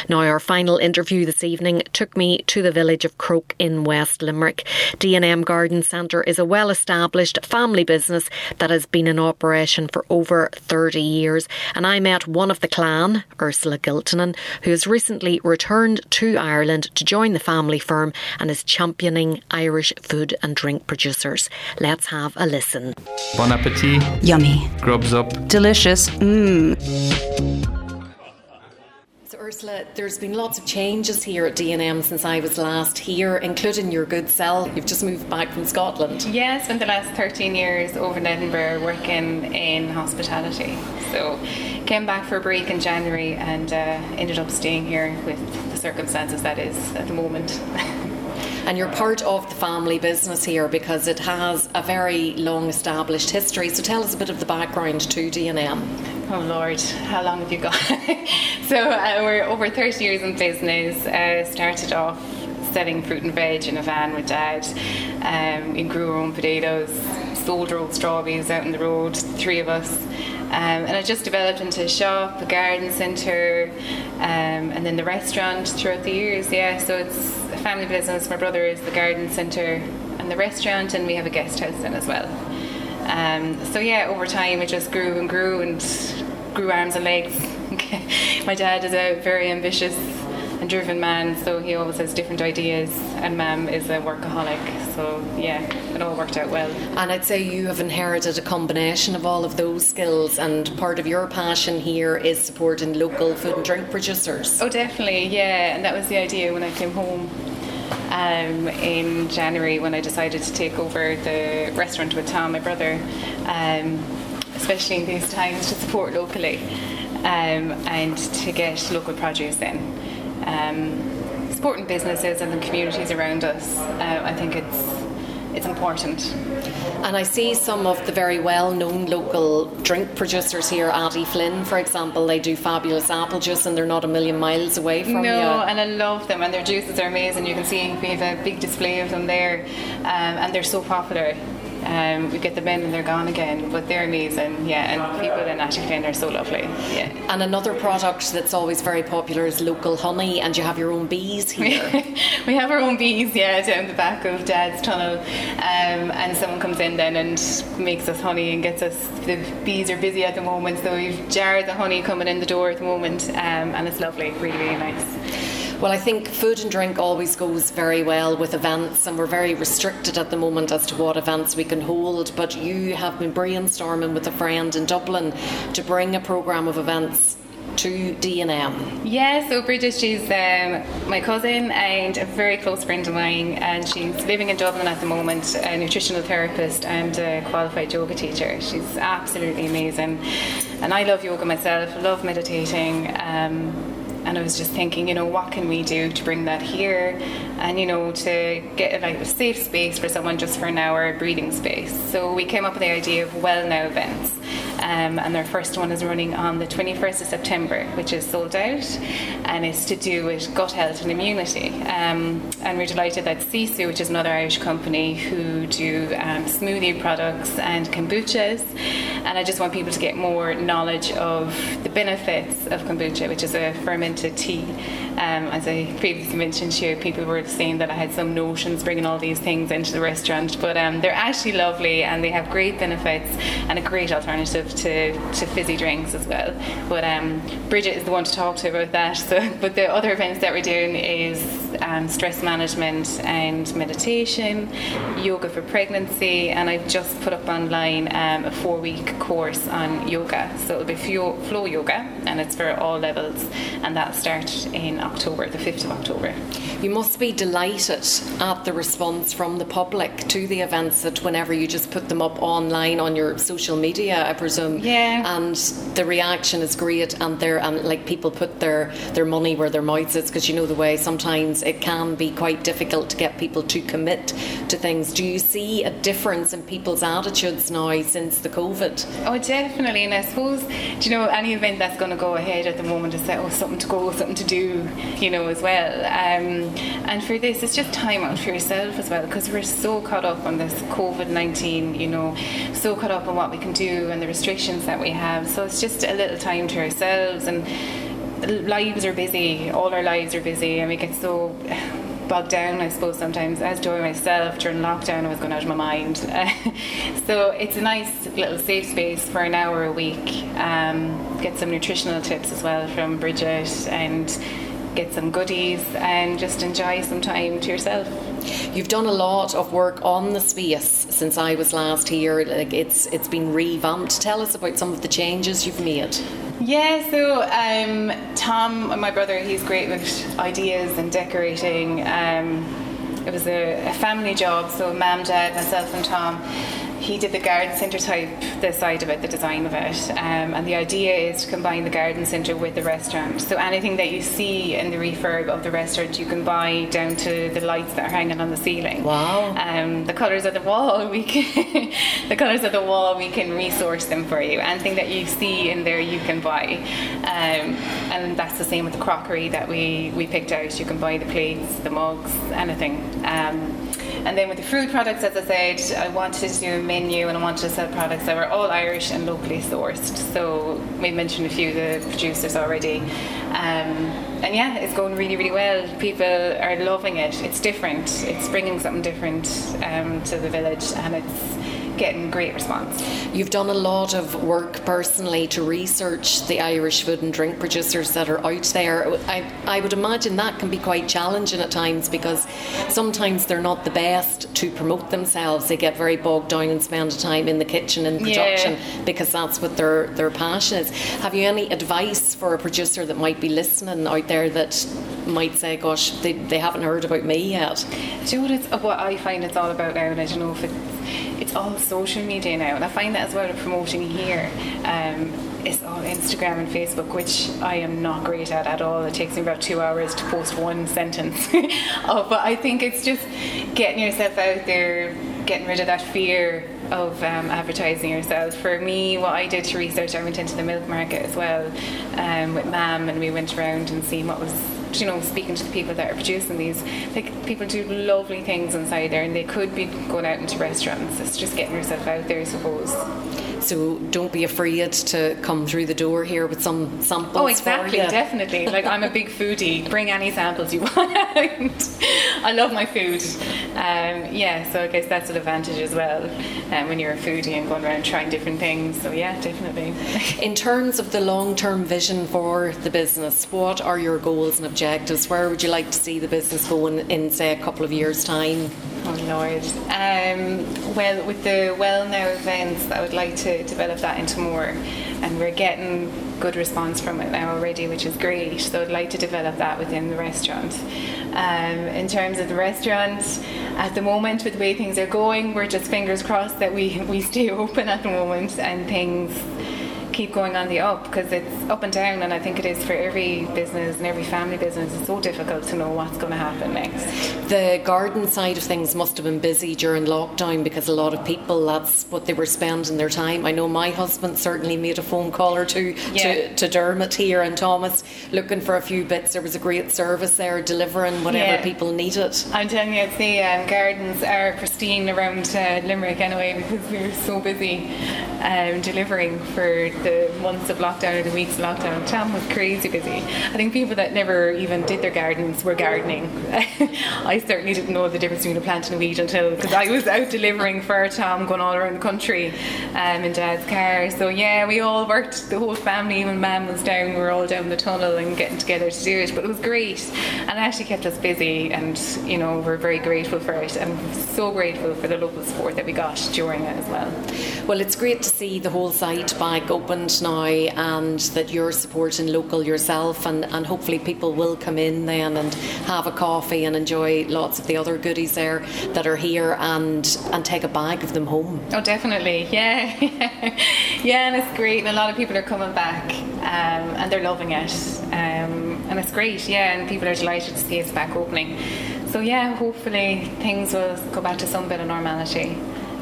Now, our final interview this evening took me to the village of Croagh in West Limerick. D&M Garden Centre is a well-established family business that has been in operation for over 30 years. And I met one of the clan, Ursula Giltenane, who has recently returned to Ireland to join the family firm and is championing Irish food and drink producers. Let's have a listen. Bon appetit. Yummy. Grubs up. Delicious. Mmm. Ursula, there's been lots of changes here at D&M since I was last here, including your good self. You've just moved back from Scotland. Yeah, spent the last 13 years over in Edinburgh working in hospitality. So came back for a break in January and uh, ended up staying here with the circumstances that is at the moment. *laughs* and you're part of the family business here because it has a very long established history. So tell us a bit of the background to D&M. Oh Lord, how long have you got? *laughs* so uh, we're over 30 years in business. Uh, started off selling fruit and veg in a van with dad. Um, we grew our own potatoes, sold our old strawberries out on the road, three of us. Um, and it just developed into a shop, a garden centre, um, and then the restaurant throughout the years. Yeah, so it's a family business. My brother is the garden centre and the restaurant, and we have a guest house then as well. Um, so yeah, over time it just grew and grew and grew arms and legs. *laughs* My dad is a very ambitious and driven man, so he always has different ideas, and Mam is a workaholic. So yeah, it all worked out well. And I'd say you have inherited a combination of all of those skills, and part of your passion here is supporting local food and drink producers. Oh, definitely, yeah, and that was the idea when I came home um, in January when I decided to take over the restaurant with Tom, my brother, um, especially in these times to support locally um, and to get local produce in. Um, supporting businesses and the communities around us, uh, I think it's it's important. And I see some of the very well known local drink producers here, Attyflin, for example, they do fabulous apple juice and they're not a million miles away from no, you. No, and I love them, and their juices are amazing. You can see we have a big display of them there, um, and they're so popular. Um, we get them in and they're gone again, but they're amazing, yeah. And people in Ashkelon are so lovely, yeah. And another product that's always very popular is local honey, and you have your own bees *laughs* here. we have our own bees, yeah, down the back of Dad's tunnel, um, and someone comes in then and makes us honey and gets us. The bees are busy at the moment, so we've jars of honey coming in the door at the moment, um, and it's lovely, really, really nice. Well, I think food and drink always goes very well with events, and we're very restricted at the moment as to what events we can hold. But you have been brainstorming with a friend in Dublin to bring a programme of events to D&M. Yeah, so Bridget, she's um, my cousin and a very close friend of mine, and she's living in Dublin at the moment, a nutritional therapist and a qualified yoga teacher. She's absolutely amazing, and I love yoga myself, love meditating. Um, and I was just thinking, you know, what can we do to bring that here, and you know, to get like a safe space for someone just for an hour, breathing space. So we came up with the idea of Well Now events, um, and their first one is running on the 21st of September, which is sold out, and it's to do with gut health and immunity. Um, and we're delighted that Sisu, which is another Irish company who do um, smoothie products and kombuchas, and I just want people to get more knowledge of the benefits of kombucha, which is a fermented tea. Um, as I previously mentioned to you, people were saying that I had some notions bringing all these things into the restaurant, but um, they're actually lovely and they have great benefits and a great alternative to, to fizzy drinks as well. But um, Bridget is the one to talk to about that. *laughs* So, but the other events that we're doing is um, stress management and meditation, yoga for pregnancy, and I've just put up online um, a four week course on yoga. So it'll be flow yoga and it's for all levels, and that starts in October, the 5th of October. You must be delighted at the response from the public to the events that whenever you just put them up online on your social media, I presume. Yeah. And the reaction is great, and they're and like people put their their money where their mouths is because you know the way sometimes it can be quite difficult to get people to commit to things. Do you see a difference in people's attitudes now since the COVID? Oh, definitely. And I suppose, do you know, any event that's going to go ahead at the moment is that oh, something to go, something to do, you know, as well. Um, and for this, it's just time out for yourself as well, because we're so caught up on this COVID 19, you know, so caught up on what we can do and the restrictions that we have. So it's just a little time to ourselves, and lives are busy, all our lives are busy, and we get so bogged down, I suppose, sometimes. As do I myself during lockdown, I was going out of my mind. *laughs* so it's a nice little safe space for an hour a week. Um, get some nutritional tips as well from Bridget and get some goodies and just enjoy some time to yourself. You've done a lot of work on the space since I was last here. Like it's it's been revamped. Tell us about some of the changes you've made. Yeah, so um, Tom, my brother, he's great with ideas and decorating. Um, it was a, a family job, so mum, dad, myself, and Tom he did the garden centre type, the side of it, the design of it. Um, and the idea is to combine the garden centre with the restaurant. So anything that you see in the refurb of the restaurant, you can buy down to the lights that are hanging on the ceiling. Wow. Um, the colours of the wall, *laughs* we can the colours of the wall, we can resource them for you. Anything that you see in there, you can buy. Um, and that's the same with the crockery that we, we picked out. You can buy the plates, the mugs, anything. Um, and then with the food products, as I said, I wanted to do a menu and I wanted to sell products that were all Irish and locally sourced. So we mentioned a few of the producers already. Um, and yeah, it's going really, really well. People are loving it. It's different. It's bringing something different um, to the village, and it's getting great response. You've done a lot of work personally to research the Irish food and drink producers that are out there. I, I would imagine that can be quite challenging at times because sometimes they're not the best to promote themselves. They get very bogged down and spend time in the kitchen and production yeah. because that's what their, their passion is. Have you any advice for a producer that might be listening out there that might say, gosh, they, they haven't heard about me yet? Do you know what, it's, what I find it's all about now? And I don't know if it's it's all social media now, and I find that as well promoting here. Um, it's all Instagram and Facebook, which I am not great at at all. It takes me about two hours to post one sentence. *laughs* oh, but I think it's just getting yourself out there, getting rid of that fear of um, advertising yourself. For me, what I did to research, I went into the milk market as well um, with Mam, and we went around and seen what was you know, speaking to the people that are producing these, like people do lovely things inside there, and they could be going out into restaurants. It's just getting yourself out there, I suppose. So don't be afraid to come through the door here with some samples. Oh, exactly, definitely. Like I'm a big foodie. *laughs* Bring any samples you want. *laughs* I love my food. Um, yeah, so I guess that's an advantage as well um, when you're a foodie and going around trying different things. So yeah, definitely. *laughs* In terms of the long-term vision for the business, what are your goals and objectives? Where would you like to see the business going in, say, a couple of years' time? Oh Lord. Um, well, with the Well Now events, I would like to develop that into more, and we're getting good response from it now already, which is great. So I'd like to develop that within the restaurant. Um, in terms of the restaurant, at the moment, with the way things are going, we're just fingers crossed that we we stay *laughs* open at the moment and things keep going on the up because it's up and down, and I think it is for every business and every family business. It's so difficult to know what's going to happen next. The garden side of things must have been busy during lockdown because a lot of people that's what they were spending their time. I know my husband certainly made a phone call or two yeah. to, to Dermot here and Thomas looking for a few bits. There was a great service there delivering whatever yeah. people needed. I'm telling you, the um, gardens are pristine around uh, Limerick anyway because we are so busy um, delivering for the months of lockdown or the weeks of lockdown, Tam was crazy busy. I think people that never even did their gardens were gardening. *laughs* I certainly didn't know the difference between a plant and a weed until because I was out delivering for Tom, going all around the country um, in Dad's car. So yeah, we all worked, the whole family, even Mam was down, we were all down the tunnel and getting together to do it. But it was great and it actually kept us busy and you know, we're very grateful for it and so grateful for the local support that we got during it as well. Well, it's great to see the whole site back now and that you're supporting local yourself and, and hopefully people will come in then and have a coffee and enjoy lots of the other goodies there that are here and and take a bag of them home. Oh definitely, *laughs* yeah. yeah, and it's great and a lot of people are coming back um, and they're loving it. Um, and it's great, yeah, and people are delighted to see us back opening. So yeah, hopefully things will go back to some bit of normality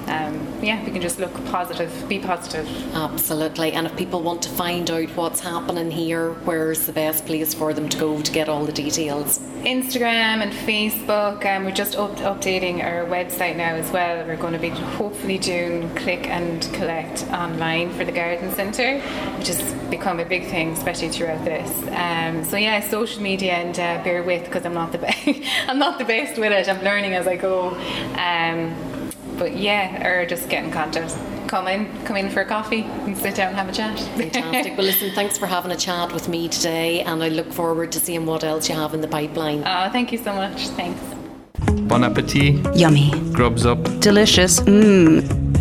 um, yeah, we can just look positive, be positive. Absolutely. And if people want to find out what's happening here, where's the best place for them to go to get all the details? Instagram and Facebook. Um, we're just up- updating our website now as well. We're going to be hopefully doing click and collect online for the garden centre, which has become a big thing, especially throughout this. Um, so yeah, social media and uh, bear with because I'm not the best. *laughs* I'm not the best with it. I'm learning as I go. Um, but yeah, or just get in contact. Come in, come in for a coffee and sit down and have a chat. Fantastic. well, listen, thanks for having a chat with me today, and I look forward to seeing what else you have in the pipeline. Oh, thank you so much. Thanks. Bon appetit. Yummy. Grubs up. Delicious. Mmm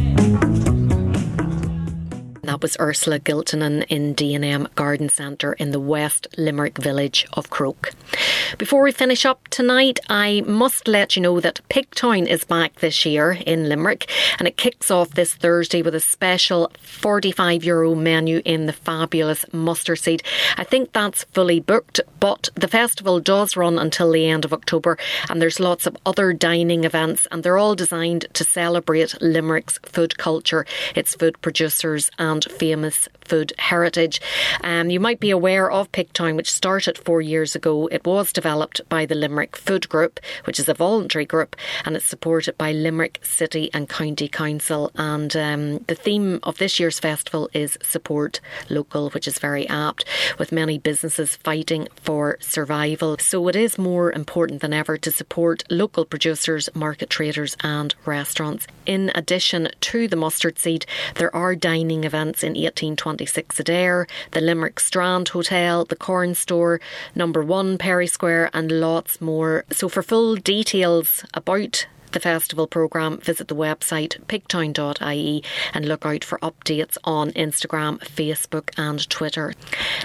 That was Ursula Giltenane in D&M Garden Centre in the West Limerick village of Croagh. Before we finish up tonight, I must let you know that Pigtown is back this year in Limerick and it kicks off this Thursday with a special 45 euro menu in the fabulous mustard seed. I think that's fully booked, but the festival does run until the end of October and there's lots of other dining events and they're all designed to celebrate Limerick's food culture, its food producers and famous food heritage. Um, you might be aware of Pigtown, which started four years ago. It was developed by the Limerick Food Group, which is a voluntary group, and it's supported by Limerick City and County Council. And um, the theme of this year's festival is Support Local, which is very apt, with many businesses fighting for survival. So it is more important than ever to support local producers, market traders, and restaurants. In addition to the mustard seed, there are dining events in 1826 Adare, the Limerick Strand Hotel, the Corn Store, number one Perry Square, and lots more. So, for full details about the festival programme, visit the website pigtown.ie and look out for updates on Instagram, Facebook, and Twitter.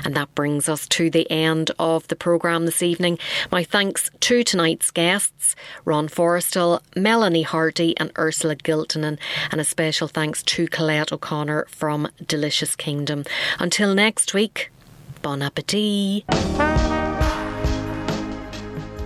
And that brings us to the end of the programme this evening. My thanks to tonight's guests, Ron Forrestal, Melanie Hardy, and Ursula Giltenane, and a special thanks to Colette O'Connor from Delicious Kingdom. Until next week, bon appetit.